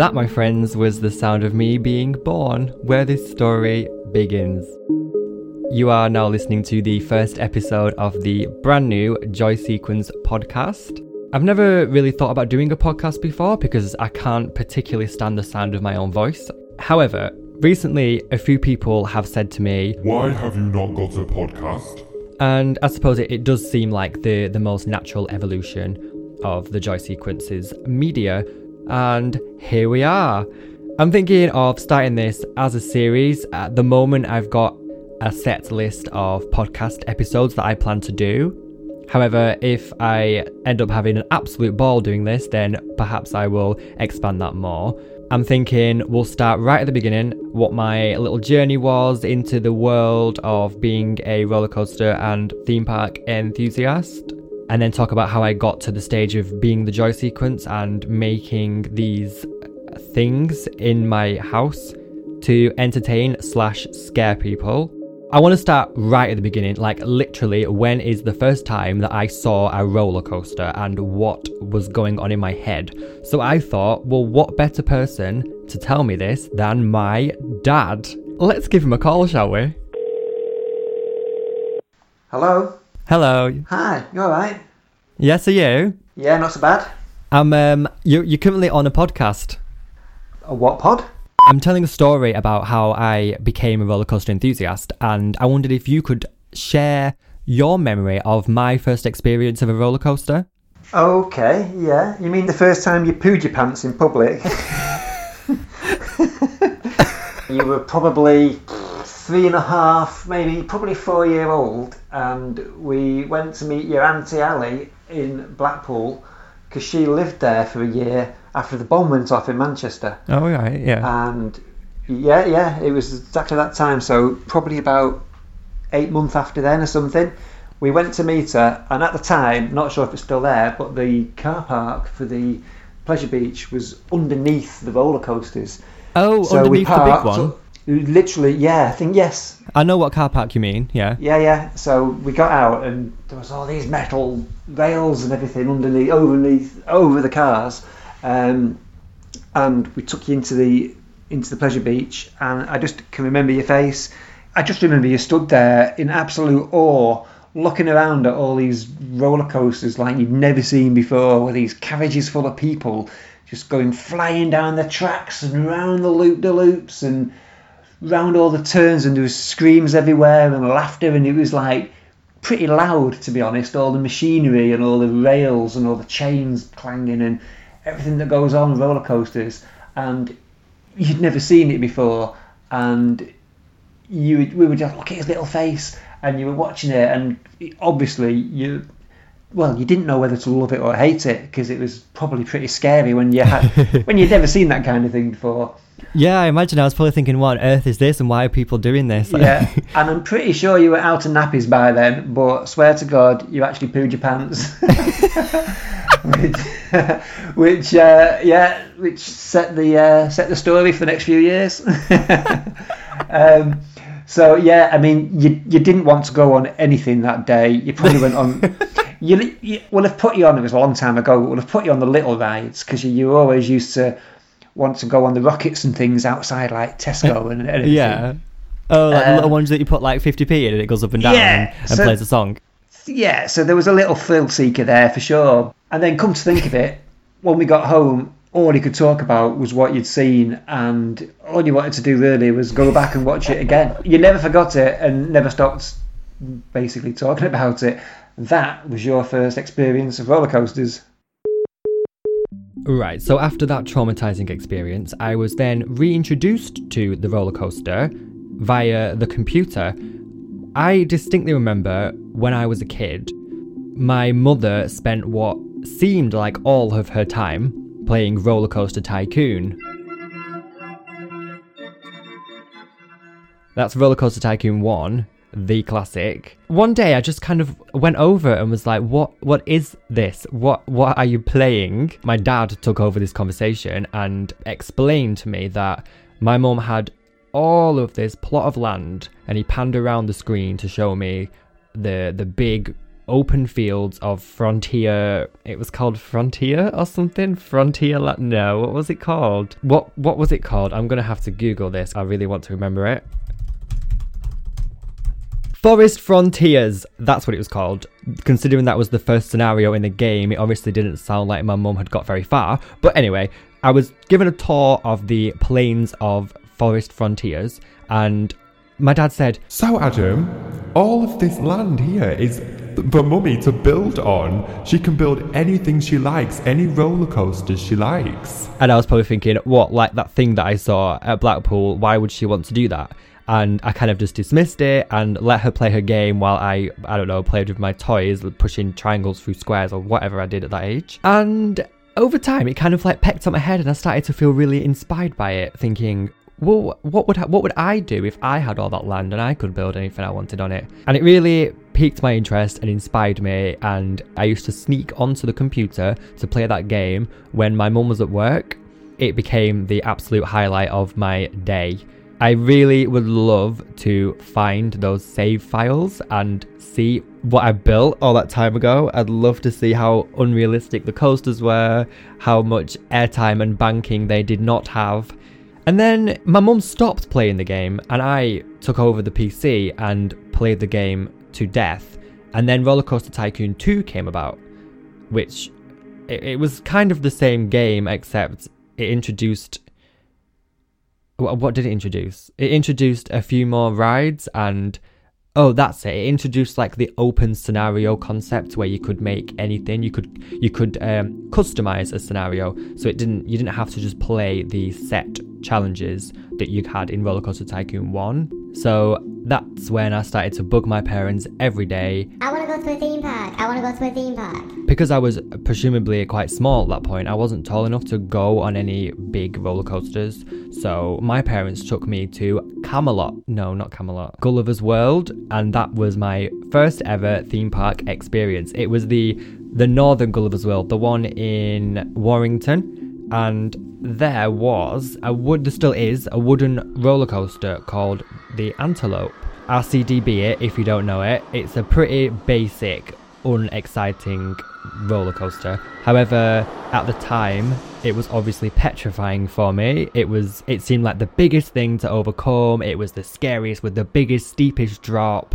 That, my friends, was the sound of me being born, where this story begins. You are now listening to the first episode of the brand new Joy Sequence podcast. I've never really thought about doing a podcast before because I can't particularly stand the sound of my own voice. However, recently a few people have said to me, Why have you not got a podcast? and I suppose it, it does seem like the, the most natural evolution of the Joy Sequences media, and here we are. I'm thinking of starting this as a series. At the moment, I've got a set list of podcast episodes that I plan to do. However, if I end up having an absolute ball doing this, then perhaps I will expand that more. I'm thinking we'll start right at the beginning what my little journey was into the world of being a roller coaster and theme park enthusiast, and then talk about how I got to the stage of being the joy sequence and making these things in my house to entertain slash scare people. I want to start right at the beginning, like literally, when is the first time that I saw a roller coaster and what was going on in my head? So I thought, well, what better person to tell me this than my dad? Let's give him a call, shall we? Hello. Hello. Hi. You all right? Yes, are you? Yeah, not so bad. I'm um, you you're currently on a podcast. A what pod? I'm telling a story about how I became a roller coaster enthusiast, and I wondered if you could share your memory of my first experience of a roller coaster. Okay. Yeah. You mean the first time you pooed your pants in public? you were probably three and a half, maybe probably four year old, and we went to meet your auntie Ali in Blackpool because she lived there for a year after the bomb went off in Manchester. Oh yeah, yeah. and yeah, yeah, it was exactly that time. So probably about eight months after then or something, we went to meet her. And at the time, not sure if it's still there, but the car park for the pleasure beach was underneath the roller coasters. oh, so underneath the big one. Literally, yeah, I think yes, I know what car park you mean. Yeah. yeah, yeah. So we got out, and there was all these metal rails and everything underneath, underneath, over the cars, um, and we took you into the into the pleasure beach, and I just can remember your face. I just remember you stood there in absolute awe, looking around at all these roller coasters like you'd never seen before, with these carriages full of people just going flying down the tracks and around the loop de loops and round all the turns and there was screams everywhere and laughter and it was like pretty loud to be honest. All the machinery and all the rails and all the chains clanging and everything that goes on roller coasters. And you'd never seen it before. And you we would just look at his little face and you were watching it. And obviously you well you didn't know whether to love it or hate it because it was probably pretty scary when you had when you'd never seen that kind of thing before Yeah, I imagine I was probably thinking, what on earth is this and why are people doing this? Yeah, and I'm pretty sure you were out of nappies by then, but swear to God, you actually pooed your pants. which, which uh, yeah, which set the uh, set the story for the next few years. um, so yeah, I mean, you you didn't want to go on anything that day. You probably went on. You, you would have put you on. It was a long time ago. Would have put you on the little rides because you, you always used to want to go on the rockets and things outside like Tesco and everything. yeah. Oh, like the little um, ones that you put like 50p in and it goes up and down Yeah, and, and so- plays a song. Yeah, so there was a little thrill seeker there for sure. And then come to think of it, when we got home, all you could talk about was what you'd seen, and all you wanted to do really was go back and watch it again. You never forgot it and never stopped basically talking about it. That was your first experience of roller coasters. Right, so after that traumatizing experience, I was then reintroduced to the roller coaster via the computer. I distinctly remember when I was a kid, my mother spent what seemed like all of her time playing Roller Coaster Tycoon. That's Roller Coaster Tycoon 1, the classic. One day I just kind of went over and was like, "What what is this? What what are you playing?" My dad took over this conversation and explained to me that my mom had all of this plot of land and he panned around the screen to show me the the big open fields of Frontier. It was called Frontier or something. Frontier. No, what was it called? What What was it called? I'm gonna have to Google this. I really want to remember it. Forest Frontiers, that's what it was called. Considering that was the first scenario in the game, it obviously didn't sound like my mum had got very far. But anyway, I was given a tour of the plains of Forest Frontiers, and my dad said, So, Adam, all of this land here is for Mummy to build on. She can build anything she likes, any roller coasters she likes. and I was probably thinking, what, like that thing that I saw at Blackpool, why would she want to do that? And I kind of just dismissed it and let her play her game while I, I don't know, played with my toys, pushing triangles through squares or whatever I did at that age. And over time, it kind of like pecked at my head, and I started to feel really inspired by it, thinking, well, what would what would I do if I had all that land and I could build anything I wanted on it? And it really piqued my interest and inspired me. And I used to sneak onto the computer to play that game when my mum was at work. It became the absolute highlight of my day. I really would love to find those save files and see what I built all that time ago. I'd love to see how unrealistic the coasters were, how much airtime and banking they did not have. And then my mum stopped playing the game and I took over the PC and played the game to death. And then Roller Coaster Tycoon 2 came about, which it, was kind of the same game except it introduced what did it introduce? It introduced a few more rides and oh, that's it. It introduced like the open scenario concept where you could make anything. You could you could um, customize a scenario, so it didn't you didn't have to just play the set challenges that you had in Roller Coaster Tycoon One. So that's when I started to bug my parents every day I want to go to a theme park. I want to go to a theme park. because I was presumably quite small at that point, I wasn't tall enough to go on any big roller coasters. So my parents took me to Camelot. No, not Camelot. Gulliver's World, and that was my first ever theme park experience. It was the the Northern Gulliver's World, the one in Warrington, and there was a wood. There still is a wooden roller coaster called the Antelope. RCDB it if you don't know it. It's a pretty basic unexciting roller coaster. However, at the time, it was obviously petrifying for me. It was it seemed like the biggest thing to overcome. It was the scariest with the biggest steepest drop.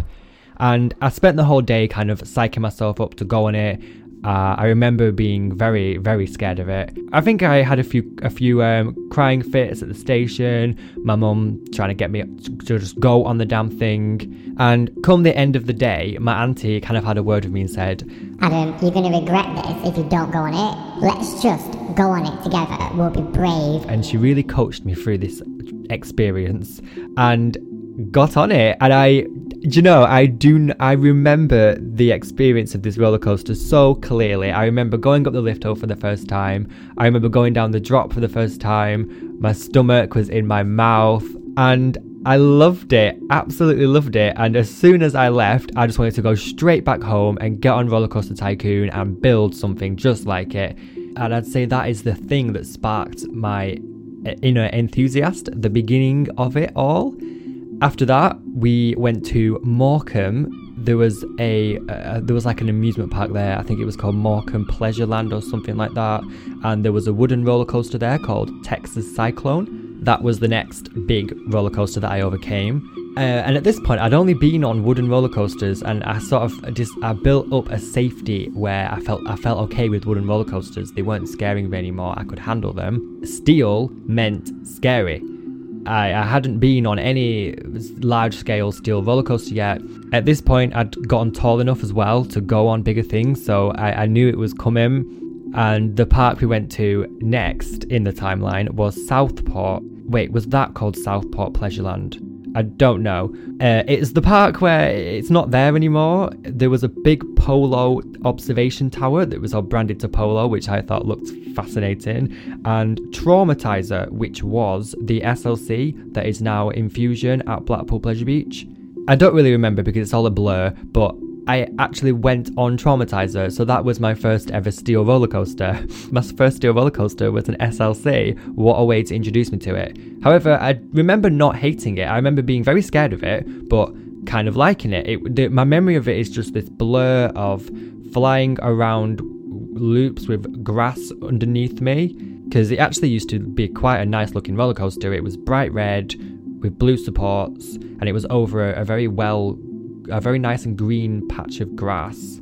And I spent the whole day kind of psyching myself up to go on it. Uh, I remember being very, very scared of it. I think I had a few, a few um, crying fits at the station. My mum trying to get me to just go on the damn thing. And come the end of the day, my auntie kind of had a word with me and said, Adam, you're going to regret this if you don't go on it. Let's just go on it together. We'll be brave. and she really coached me through this experience and got on it and i you know i do i remember the experience of this roller coaster so clearly i remember going up the lift hill for the first time i remember going down the drop for the first time my stomach was in my mouth and I loved it, absolutely loved it. And as soon as I left, I just wanted to go straight back home and get on Roller Coaster Tycoon and build something just like it. And I'd say that is the thing that sparked my eh, inner enthusiast, the beginning of it all. After that, we went to Morecambe. There was a uh, there was like an amusement park there. I think it was called Morecambe Pleasureland or something like that. And there was a wooden roller coaster there called Texas Cyclone. That was the next big roller coaster that I overcame. Uh, and at this point, I'd only been on wooden roller coasters, and I sort of just I built up a safety where I felt I felt okay with wooden roller coasters. They weren't scaring me anymore. I could handle them. Steel meant scary. I, I hadn't been on any large scale steel roller coaster yet. At this point, I'd gotten tall enough as well to go on bigger things, so I, I knew it was coming. And the park we went to next in the timeline was Southport. Wait, was that called Southport Pleasureland? I don't know. Uh, it's the park where it's not there anymore. There was a big polo observation tower that was all branded to polo, which I thought looked fascinating, and Traumatizer, which was the SLC that is now Infusion at Blackpool Pleasure Beach. I don't really remember because it's all a blur, but I actually went on Traumatizer, so that was my first ever steel roller coaster. my first steel roller coaster was an SLC. What a way to introduce me to it. However, I remember not hating it. I remember being very scared of it, but kind of liking it. it the, my memory of it is just this blur of flying around loops with grass underneath me because it actually used to be quite a nice looking roller coaster. It was bright red with blue supports and it was over a, a very well, a very nice and green patch of grass.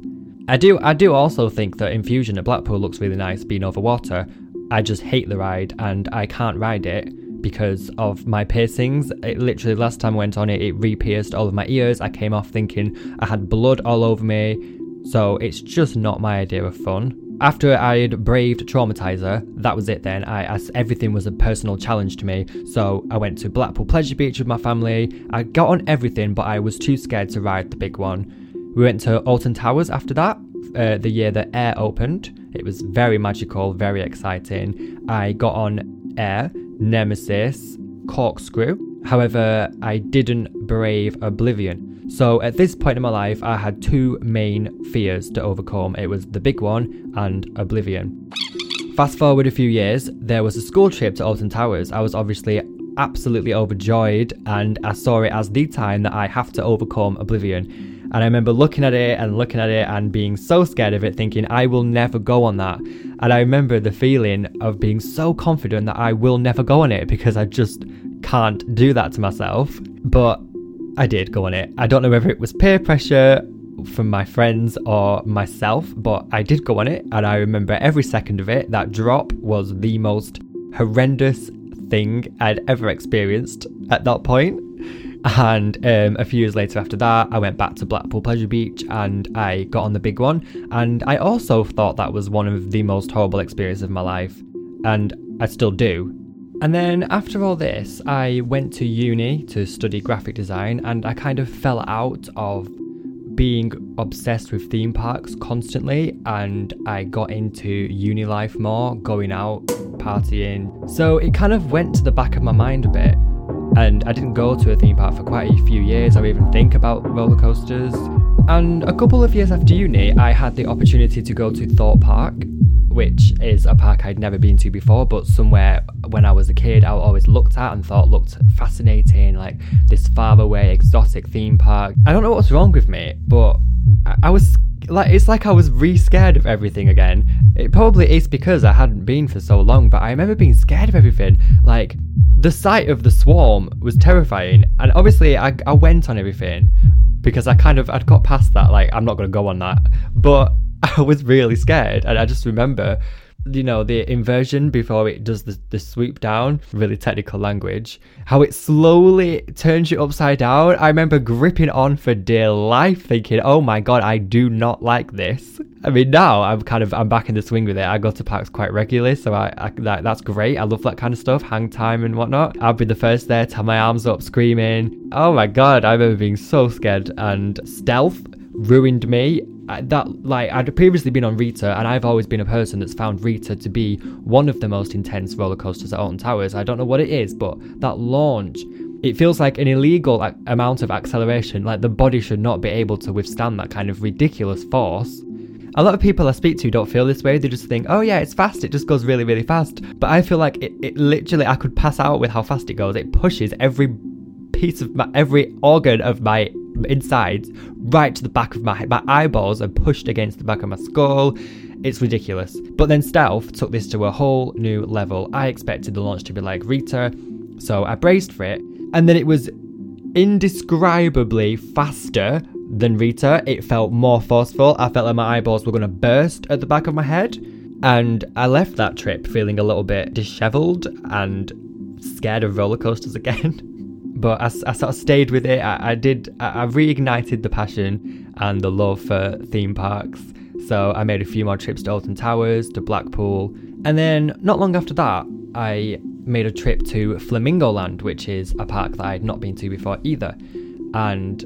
I do, I do also think that Infusion at Blackpool looks really nice being over water. I just hate the ride and I can't ride it because of my piercings. It literally last time I went on it, it re-pierced all of my ears. I came off thinking I had blood all over me. So it's just not my idea of fun. After I had braved Traumatizer, that was it then. I, as everything was a personal challenge to me. So I went to Blackpool Pleasure Beach with my family. I got on everything, but I was too scared to ride the big one. We went to Alton Towers after that, uh, the year that Air opened. It was very magical, very exciting. I got on Air, Nemesis, Corkscrew. However, I didn't brave Oblivion. So at this point in my life, I had two main fears to overcome. It was the big one and Oblivion. Fast forward a few years, there was a school trip to Alton Towers. I was obviously absolutely overjoyed and I saw it as the time that I have to overcome Oblivion. And I remember looking at it and looking at it and being so scared of it, thinking, I will never go on that. And I remember the feeling of being so confident that I will never go on it because I just can't do that to myself. But I did go on it. I don't know whether it was peer pressure from my friends or myself, but I did go on it and I remember every second of it. That drop was the most horrendous thing I'd ever experienced at that point. And um, a few years later after that, I went back to Blackpool Pleasure Beach and I got on the big one. And I also thought that was one of the most horrible experiences of my life. And I still do. And then after all this, I went to uni to study graphic design and I kind of fell out of being obsessed with theme parks constantly and I got into uni life more, going out, partying. So it kind of went to the back of my mind a bit. And I didn't go to a theme park for quite a few years or even think about roller coasters. And a couple of years after uni, I had the opportunity to go to Thorpe Park which is a park I'd never been to before, but somewhere when I was a kid I always looked at and thought looked fascinating, like this far away exotic theme park. I don't know what's wrong with me, but I was like it's like I was re-scared of everything again. It probably is because I hadn't been for so long, but I remember being scared of everything. Like the sight of the swarm was terrifying, and obviously I, I went on everything because I kind of I'd got past that. Like I'm not gonna go on that, but I was really scared. And I just remember, you know, the inversion before it does the, the swoop down, really technical language, how it slowly turns you upside down. I remember gripping on for dear life, thinking, oh my god, I do not like this. I mean, now I'm kind of I'm back in the swing with it. I go to parks quite regularly, so I, I that, that's great. I love that kind of stuff, hang time and whatnot. I'll be the first there to have my arms up, screaming. Oh my god, I remember being so scared. And stealth ruined me that like I'd previously been on Rita, and I've always been a person that's found Rita to be one of the most intense roller coasters at Alton Towers. I don't know what it is, but that launch, it feels like an illegal amount of acceleration. Like the body should not be able to withstand that kind of ridiculous force. A lot of people I speak to don't feel this way. They just think, oh yeah, it's fast. It just goes really, really fast. But I feel like it, it literally, I could pass out with how fast it goes. It pushes every piece of my, every organ of my insides right to the back of my head. my eyeballs are pushed against the back of my skull. It's ridiculous. But then Stealth took this to a whole new level. I expected the launch to be like Rita, so I braced for it, and then it was indescribably faster than Rita. It felt more forceful. I felt like my eyeballs were going to burst at the back of my head. And I left that trip feeling a little bit disheveled and scared of roller coasters again but I, I, sort of stayed with it. I, I did. I, I, reignited the passion and the love for theme parks. So I made a few more trips to Alton Towers, to Blackpool, and then not long after that, I made a trip to Flamingo Land, which is a park that I had not been to before either. And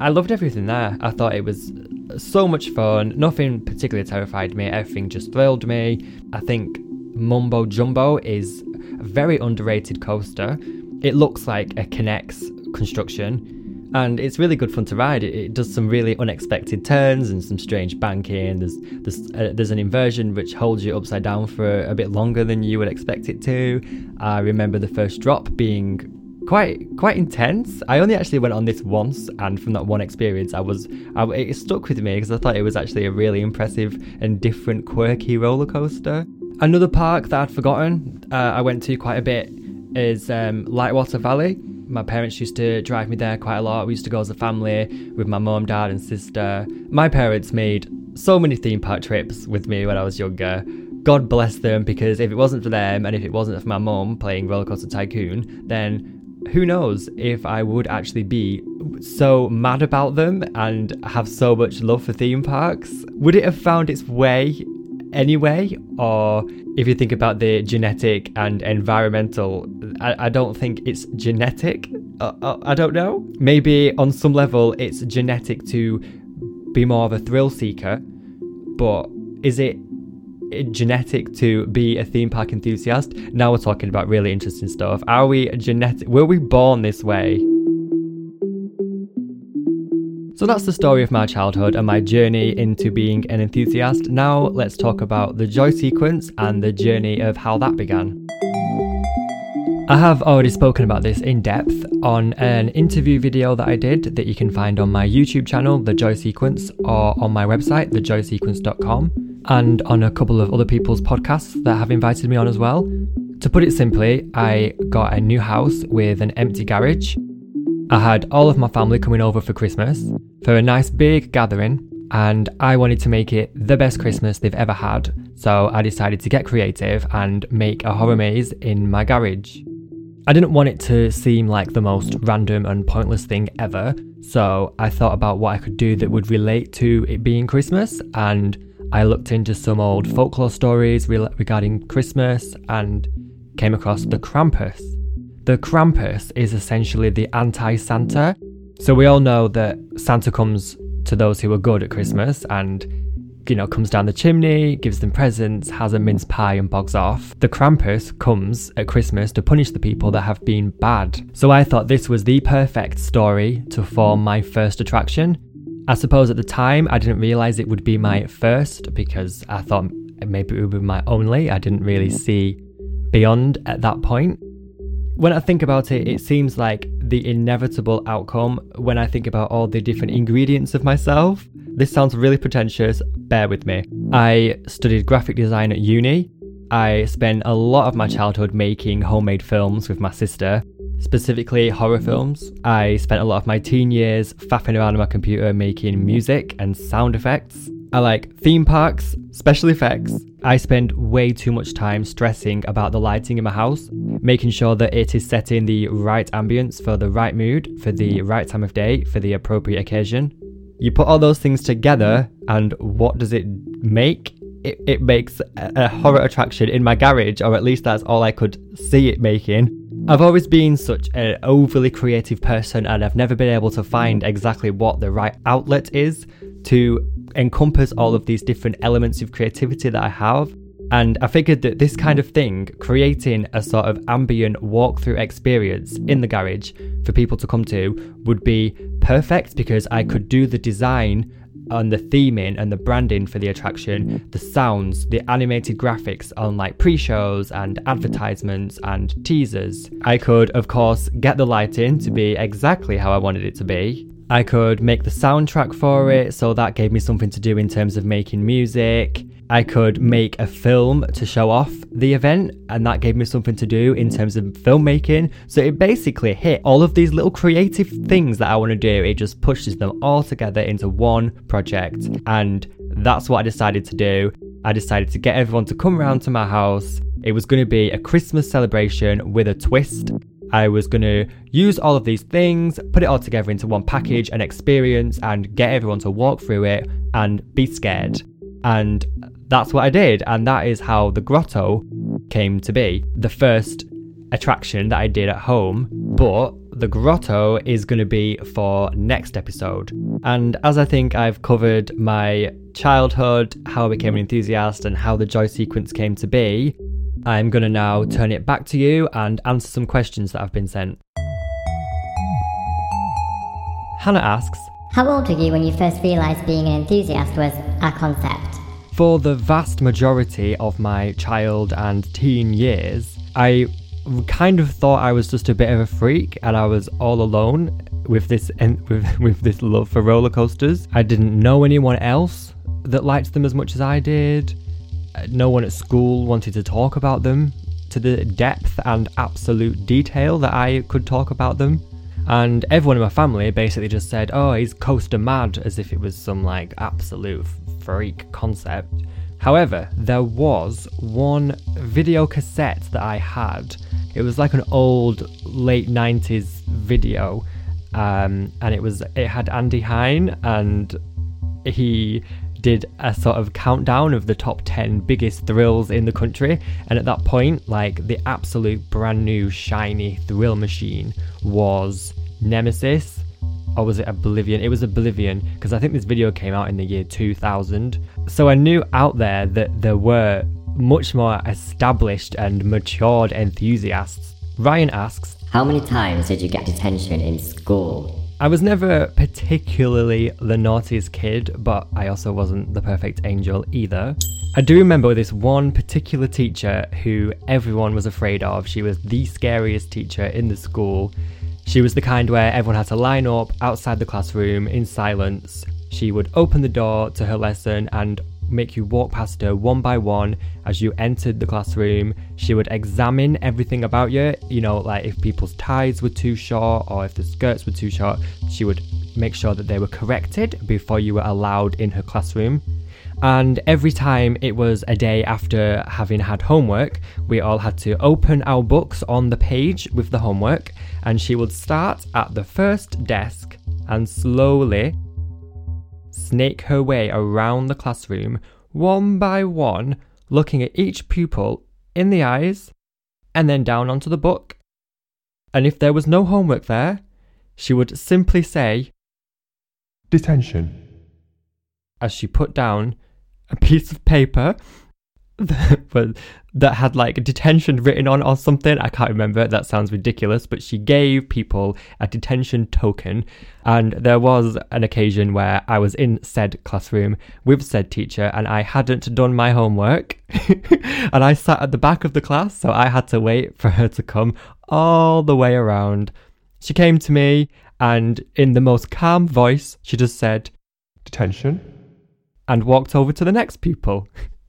I loved everything there. I thought it was so much fun. Nothing particularly terrified me. Everything just thrilled me. I think Mumbo Jumbo is a very underrated coaster. It looks like a K'NEX construction, and it's really good fun to ride. It, it does some really unexpected turns and some strange banking. There's there's uh, there's an inversion which holds you upside down for a bit longer than you would expect it to. I remember the first drop being quite quite intense. I only actually went on this once, and from that one experience, I was I, it stuck with me because I thought it was actually a really impressive and different, quirky roller coaster. Another park that I'd forgotten uh, I went to quite a bit is um, Lightwater Valley. My parents used to drive me there quite a lot. We used to go as a family with my mum, dad, and sister. My parents made so many theme park trips with me when I was younger. God bless them because if it wasn't for them and if it wasn't for my mum playing Roller Coaster Tycoon, then who knows if I would actually be so mad about them and have so much love for theme parks? Would it have found its way anyway? Or if you think about the genetic and environmental, I, I don't think it's genetic. Uh, uh, I don't know. Maybe on some level it's genetic to be more of a thrill seeker, but is it genetic to be a theme park enthusiast? Now we're talking about really interesting stuff. Are we genetic? Were we born this way? So that's the story of my childhood and my journey into being an enthusiast. Now let's talk about the joy sequence and the journey of how that began. I have already spoken about this in depth on an interview video that I did that you can find on my YouTube channel, The Joy Sequence, or on my website, thejoysequence.com, and on a couple of other people's podcasts that have invited me on as well. To put it simply, I got a new house with an empty garage I had all of my family coming over for Christmas for a nice big gathering, and I wanted to make it the best Christmas they've ever had. So I decided to get creative and make a horror maze in my garage. I didn't want it to seem like the most random and pointless thing ever, so I thought about what I could do that would relate to it being Christmas, and I looked into some old folklore stories re- regarding Christmas and came across the Krampus. The Krampus is essentially the anti Santa. So we all know that Santa comes to those who are good at Christmas and you know, comes down the chimney, gives them presents, has a mince pie, and bogs off. The Krampus comes at Christmas to punish the people that have been bad. So I thought this was the perfect story to form my first attraction. I suppose at the time I didn't realize it would be my first because I thought maybe it would be my only. I didn't really see beyond at that point when I think about it, it seems like the inevitable outcome when I think about all the different ingredients of myself. This sounds really pretentious, bear with me. I studied graphic design at uni. I spent a lot of my childhood making homemade films with my sister, specifically horror films. I spent a lot of my teen years faffing around on my computer making music and sound effects. I like theme parks, special effects. I spend way too much time stressing about the lighting in my house, making sure that it is set in the right ambience for the right mood, for the right time of day, for the appropriate occasion. You put all those things together, and what does it make? It, it makes a, a horror attraction in my garage, or at least that's all I could see it making. I've always been such an overly creative person, and I've never been able to find exactly what the right outlet is to encompass all of these different elements of creativity that I have. And I figured that this kind of thing, creating a sort of ambient walkthrough experience in the garage for people to come to, would be perfect because I could do the design and the theming and the branding for the attraction, the sounds, the animated graphics on like pre shows and advertisements and teasers. I could, of course, get the lighting to be exactly how I wanted it to be. I could make the soundtrack for it, so that gave me something to do in terms of making music. I could make a film to show off the event, and that gave me something to do in terms of filmmaking. So it basically hit all of these little creative things that I want to do. It just pushes them all together into one project, and that's what I decided to do. I decided to get everyone to come around to my house. It was going to be a Christmas celebration with a twist. I was going to use all of these things, put it all together into one package and experience, and get everyone to walk through it and be scared. And that's what I did, and that is how the grotto came to be. The first attraction that I did at home, but the grotto is going to be for next episode. And as I think I've covered my childhood, how I became an enthusiast, and how the joy sequence came to be, I'm going to now turn it back to you and answer some questions that have been sent. Hannah asks How old were you when you first realised being an enthusiast was a concept? For the vast majority of my child and teen years, I kind of thought I was just a bit of a freak and I was all alone with this with, with this love for roller coasters. I didn't know anyone else that liked them as much as I did. No one at school wanted to talk about them to the depth and absolute detail that I could talk about them. And everyone in my family basically just said, "Oh, he's coaster mad," as if it was some like absolute freak concept. However, there was one video cassette that I had. It was like an old late 90s video. Um, and it was it had Andy Hine and he did a sort of countdown of the top 10 biggest thrills in the country and at that point like the absolute brand new shiny thrill machine was Nemesis or was it Oblivion? It was Oblivion because I think this video came out in the year 2000. So I knew out there that there were much more established and matured enthusiasts. Ryan asks, How many times did you get detention in school? I was never particularly the naughtiest kid, but I also wasn't the perfect angel either. I do remember this one particular teacher who everyone was afraid of. She was the scariest teacher in the school. She was the kind where everyone had to line up outside the classroom in silence. She would open the door to her lesson and make you walk past her one by one as you entered the classroom. She would examine everything about you, you know, like if people's ties were too short or if the skirts were too short, she would make sure that they were corrected before you were allowed in her classroom. And every time it was a day after having had homework, we all had to open our books on the page with the homework, and she would start at the first desk and slowly snake her way around the classroom, one by one, looking at each pupil in the eyes and then down onto the book. And if there was no homework there, she would simply say, Detention. as she put down a piece of paper that, that had like detention written on or something. I can't remember. That sounds ridiculous. But she gave people a detention token. And there was an occasion where I was in said classroom with said teacher and I hadn't done my homework. and I sat at the back of the class. So I had to wait for her to come all the way around. She came to me and in the most calm voice, she just said, Detention. and walked over to the next pupil.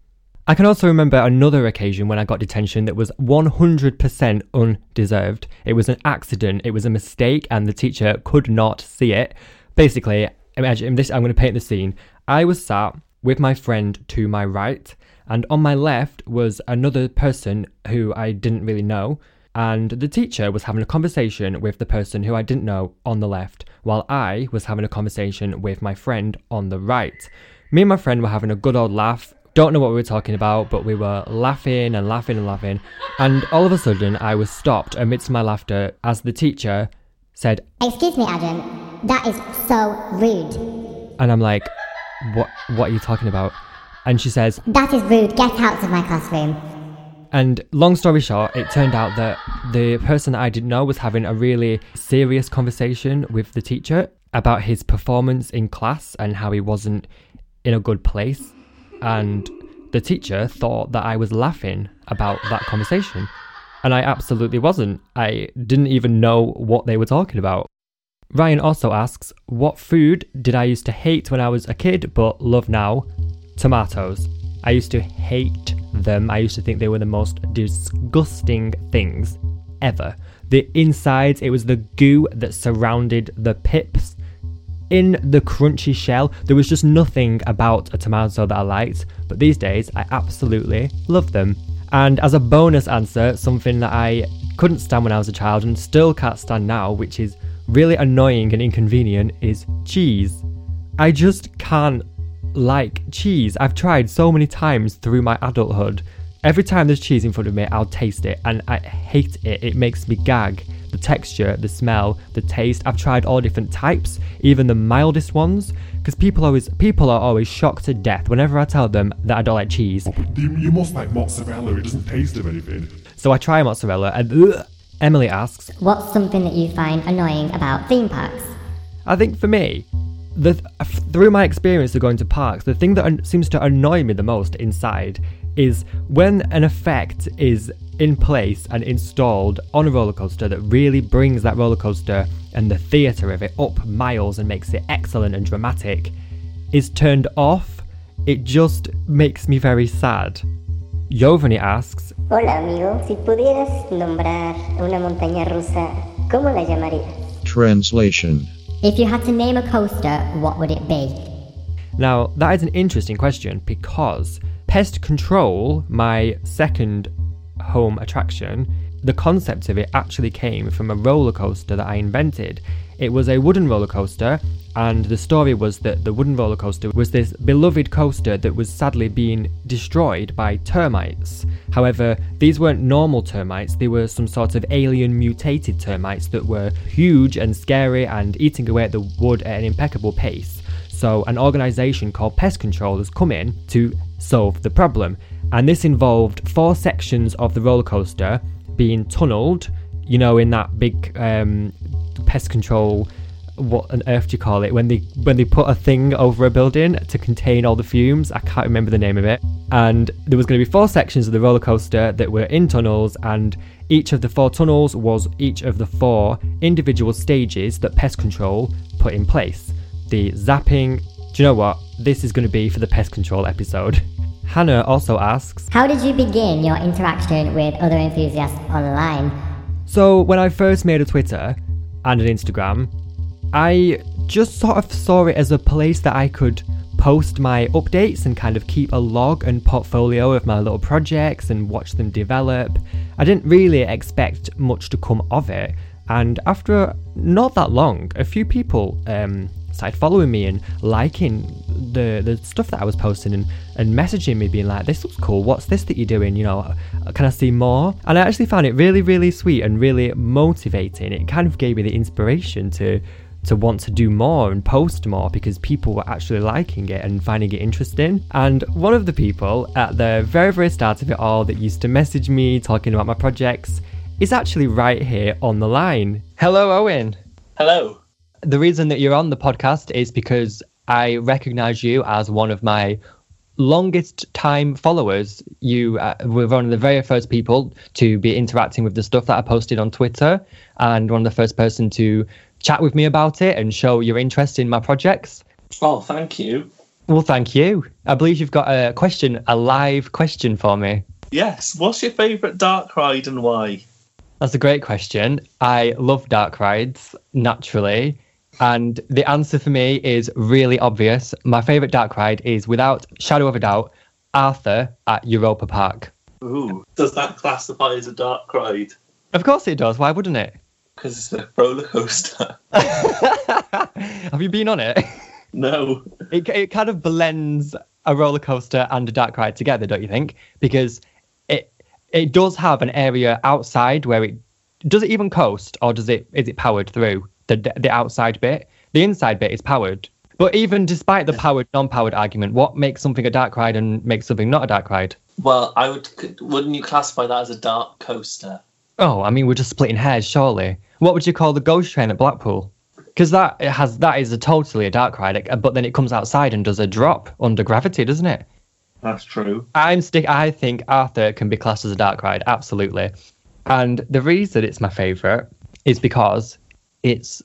I can also remember another occasion when I got detention that was 100% undeserved. It was an accident, it was a mistake, and the teacher could not see it. Basically, imagine this I'm going to paint the scene. I was sat with my friend to my right, and on my left was another person who I didn't really know. And the teacher was having a conversation with the person who I didn't know on the left, while I was having a conversation with my friend on the right. Me and my friend were having a good old laugh. Don't know what we were talking about, but we were laughing and laughing and laughing. And all of a sudden, I was stopped amidst my laughter as the teacher said, Excuse me, Adam. That is so rude. and I'm like, "What? What are you talking about?" And she says, That is rude. Get out of my classroom. And long story short, it turned out that the person I didn't know was having a really serious conversation with the teacher about his performance in class and how he wasn't in a good place. And the teacher thought that I was laughing about that conversation. And I absolutely wasn't. I didn't even know what they were talking about. Ryan also asks, What food did I used to hate when I was a kid but love now? Tomatoes. I used to hate them. I used to think they were the most disgusting things ever. The insides, it was the goo that surrounded the pips. In the crunchy shell, there was just nothing about a tomato that I liked, but these days I absolutely love them. And as a bonus answer, something that I couldn't stand when I was a child and still can't stand now, which is really annoying and inconvenient, is cheese. I just can't like cheese. I've tried so many times through my adulthood. Every time there's cheese in front of me, I'll taste it and I hate it. It makes me gag. The texture, the smell, the taste. I've tried all different types, even the mildest ones, because people always people are always shocked to death whenever I tell them that I don't like cheese. Oh, but you, you must like mozzarella. It doesn't taste of anything. So I try mozzarella and ugh. Emily asks, What's something that you find annoying about theme parks? I think for me, the uh, through my experience of going to parks, the thing that an- seems to annoy me the most inside is when an effect is in place and installed on a roller coaster that really brings that roller coaster and the theatre of it up miles and makes it excellent and dramatic is turned off, it just makes me very sad. Yovani asks, Hola amigo, si pudieras nombrar una montaña rusa, ¿cómo la llamarías? Translation If you had to name a coaster, what would it be? Now, that is an interesting question because Pest Control, my second home attraction, the concept of it actually came from a roller coaster that I invented. It was a wooden roller coaster, and the story was that the wooden roller coaster was this beloved coaster that was sadly being destroyed by termites. However, these weren't normal termites, they were some sort of alien mutated termites that were huge and scary and eating away at the wood at an impeccable pace. So, an organisation called Pest Control has come in to solve the problem. And this involved four sections of the roller coaster being tunnelled, you know, in that big um, pest control. What on earth do you call it when they when they put a thing over a building to contain all the fumes? I can't remember the name of it. And there was going to be four sections of the roller coaster that were in tunnels, and each of the four tunnels was each of the four individual stages that pest control put in place the zapping. Do you know what? This is going to be for the pest control episode. Hannah also asks How did you begin your interaction with other enthusiasts online? So, when I first made a Twitter and an Instagram, I just sort of saw it as a place that I could post my updates and kind of keep a log and portfolio of my little projects and watch them develop. I didn't really expect much to come of it. And after not that long, a few people um, started following me and liking the the stuff that I was posting and, and messaging me being like, this looks cool, what's this that you're doing? You know, can I see more? And I actually found it really, really sweet and really motivating. It kind of gave me the inspiration to to want to do more and post more because people were actually liking it and finding it interesting. And one of the people at the very, very start of it all that used to message me talking about my projects is actually right here on the line. Hello, Owen. Hello. The reason that you're on the podcast is because I recognize you as one of my longest time followers. You uh, were one of the very first people to be interacting with the stuff that I posted on Twitter and one of the first person to chat with me about it and show your interest in my projects. Oh, thank you. Well, thank you. I believe you've got a question, a live question for me. Yes. What's your favourite dark ride and why? That's a great question. I love dark rides, naturally. And the answer for me is really obvious. My favourite dark ride is, without shadow of a doubt, Arthur at Europa Park. Ooh. Does that classify as a dark ride? Of course it does. Why wouldn't it? Because it's a roller coaster. Have you been on it? no. It, it kind of blends a roller coaster and a dark ride together, don't you think? Because it it does have an area outside where it does it even coast or does it is it powered through the the outside bit? The inside bit is powered. But even despite the powered non-powered argument, what makes something a dark ride and makes something not a dark ride? Well, I would. Wouldn't you classify that as a dark coaster? Oh, I mean we're just splitting hairs, surely. What would you call the ghost train at Blackpool? Because that it has that is a totally a dark ride, but then it comes outside and does a drop under gravity, doesn't it? That's true. I'm stick. I think Arthur can be classed as a dark ride, absolutely. And the reason it's my favourite is because it's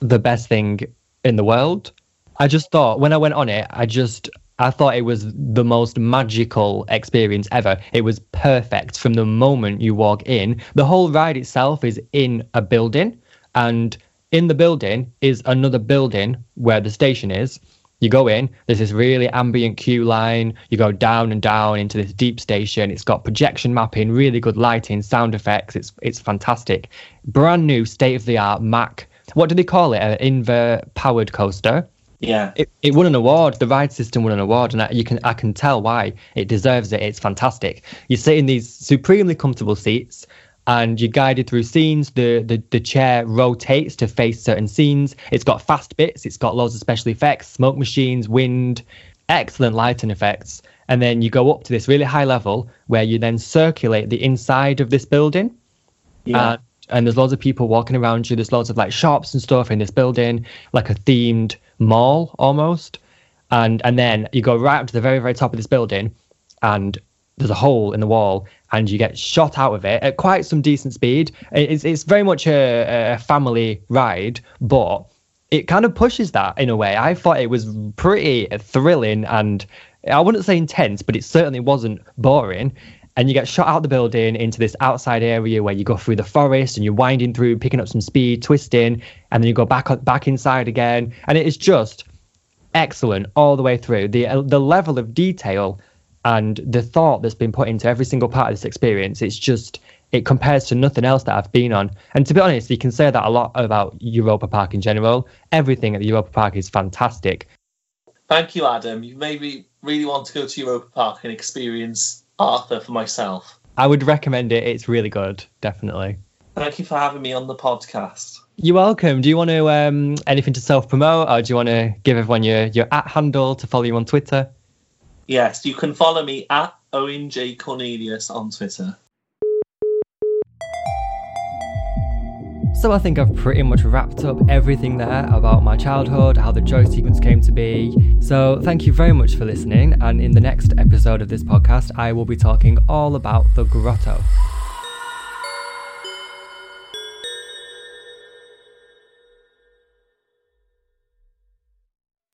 the best thing in the world. I just thought when I went on it, I just I thought it was the most magical experience ever. It was perfect from the moment you walk in. The whole ride itself is in a building, and in the building is another building where the station is. You go in, there's this really ambient queue line. You go down and down into this deep station. It's got projection mapping, really good lighting, sound effects. It's it's fantastic. Brand new, state of the art Mack. What do they call it? An invert powered coaster. Yeah. It, it won an award. The ride system won an award, and I, you can I can tell why. It deserves it. It's fantastic. You sit in these supremely comfortable seats, and you're guided through scenes. The, the the chair rotates to face certain scenes. It's got fast bits. It's got loads of special effects, smoke machines, wind, excellent lighting effects. And then you go up to this really high level where you then circulate the inside of this building. Yeah. And, and there's loads of people walking around you. There's loads of like shops and stuff in this building, like a themed mall almost. And and then you go right up to the very very top of this building, and there's a hole in the wall and you get shot out of it at quite some decent speed. It's, it's very much a, a family ride, but it kind of pushes that in a way. I thought it was pretty thrilling and I wouldn't say intense, but it certainly wasn't boring. And you get shot out the building into this outside area where you go through the forest and you're winding through, picking up some speed, twisting, and then you go back back inside again. And it is just excellent all the way through. The uh, the level of detail and the thought that's been put into every single part of this experience it's just it compares to nothing else that I've been on. And to be honest, you can say that a lot about Europa Park in general. Everything at the Europa Park is fantastic. Thank you, Adam. You made me really want to go to Europa Park and experience Arthur for myself. I would recommend it. It's really good, definitely. Thank you for having me on the podcast. You're welcome. Do you want to um, anything to self promote, or do you want to give everyone your your at handle to follow you on Twitter? Yes, you can follow me at Owen J Cornelius on Twitter. So I think I've pretty much wrapped up everything there about my childhood, how the joy sequence came to be. So thank you very much for listening. And in the next episode of this podcast, I will be talking all about the grotto.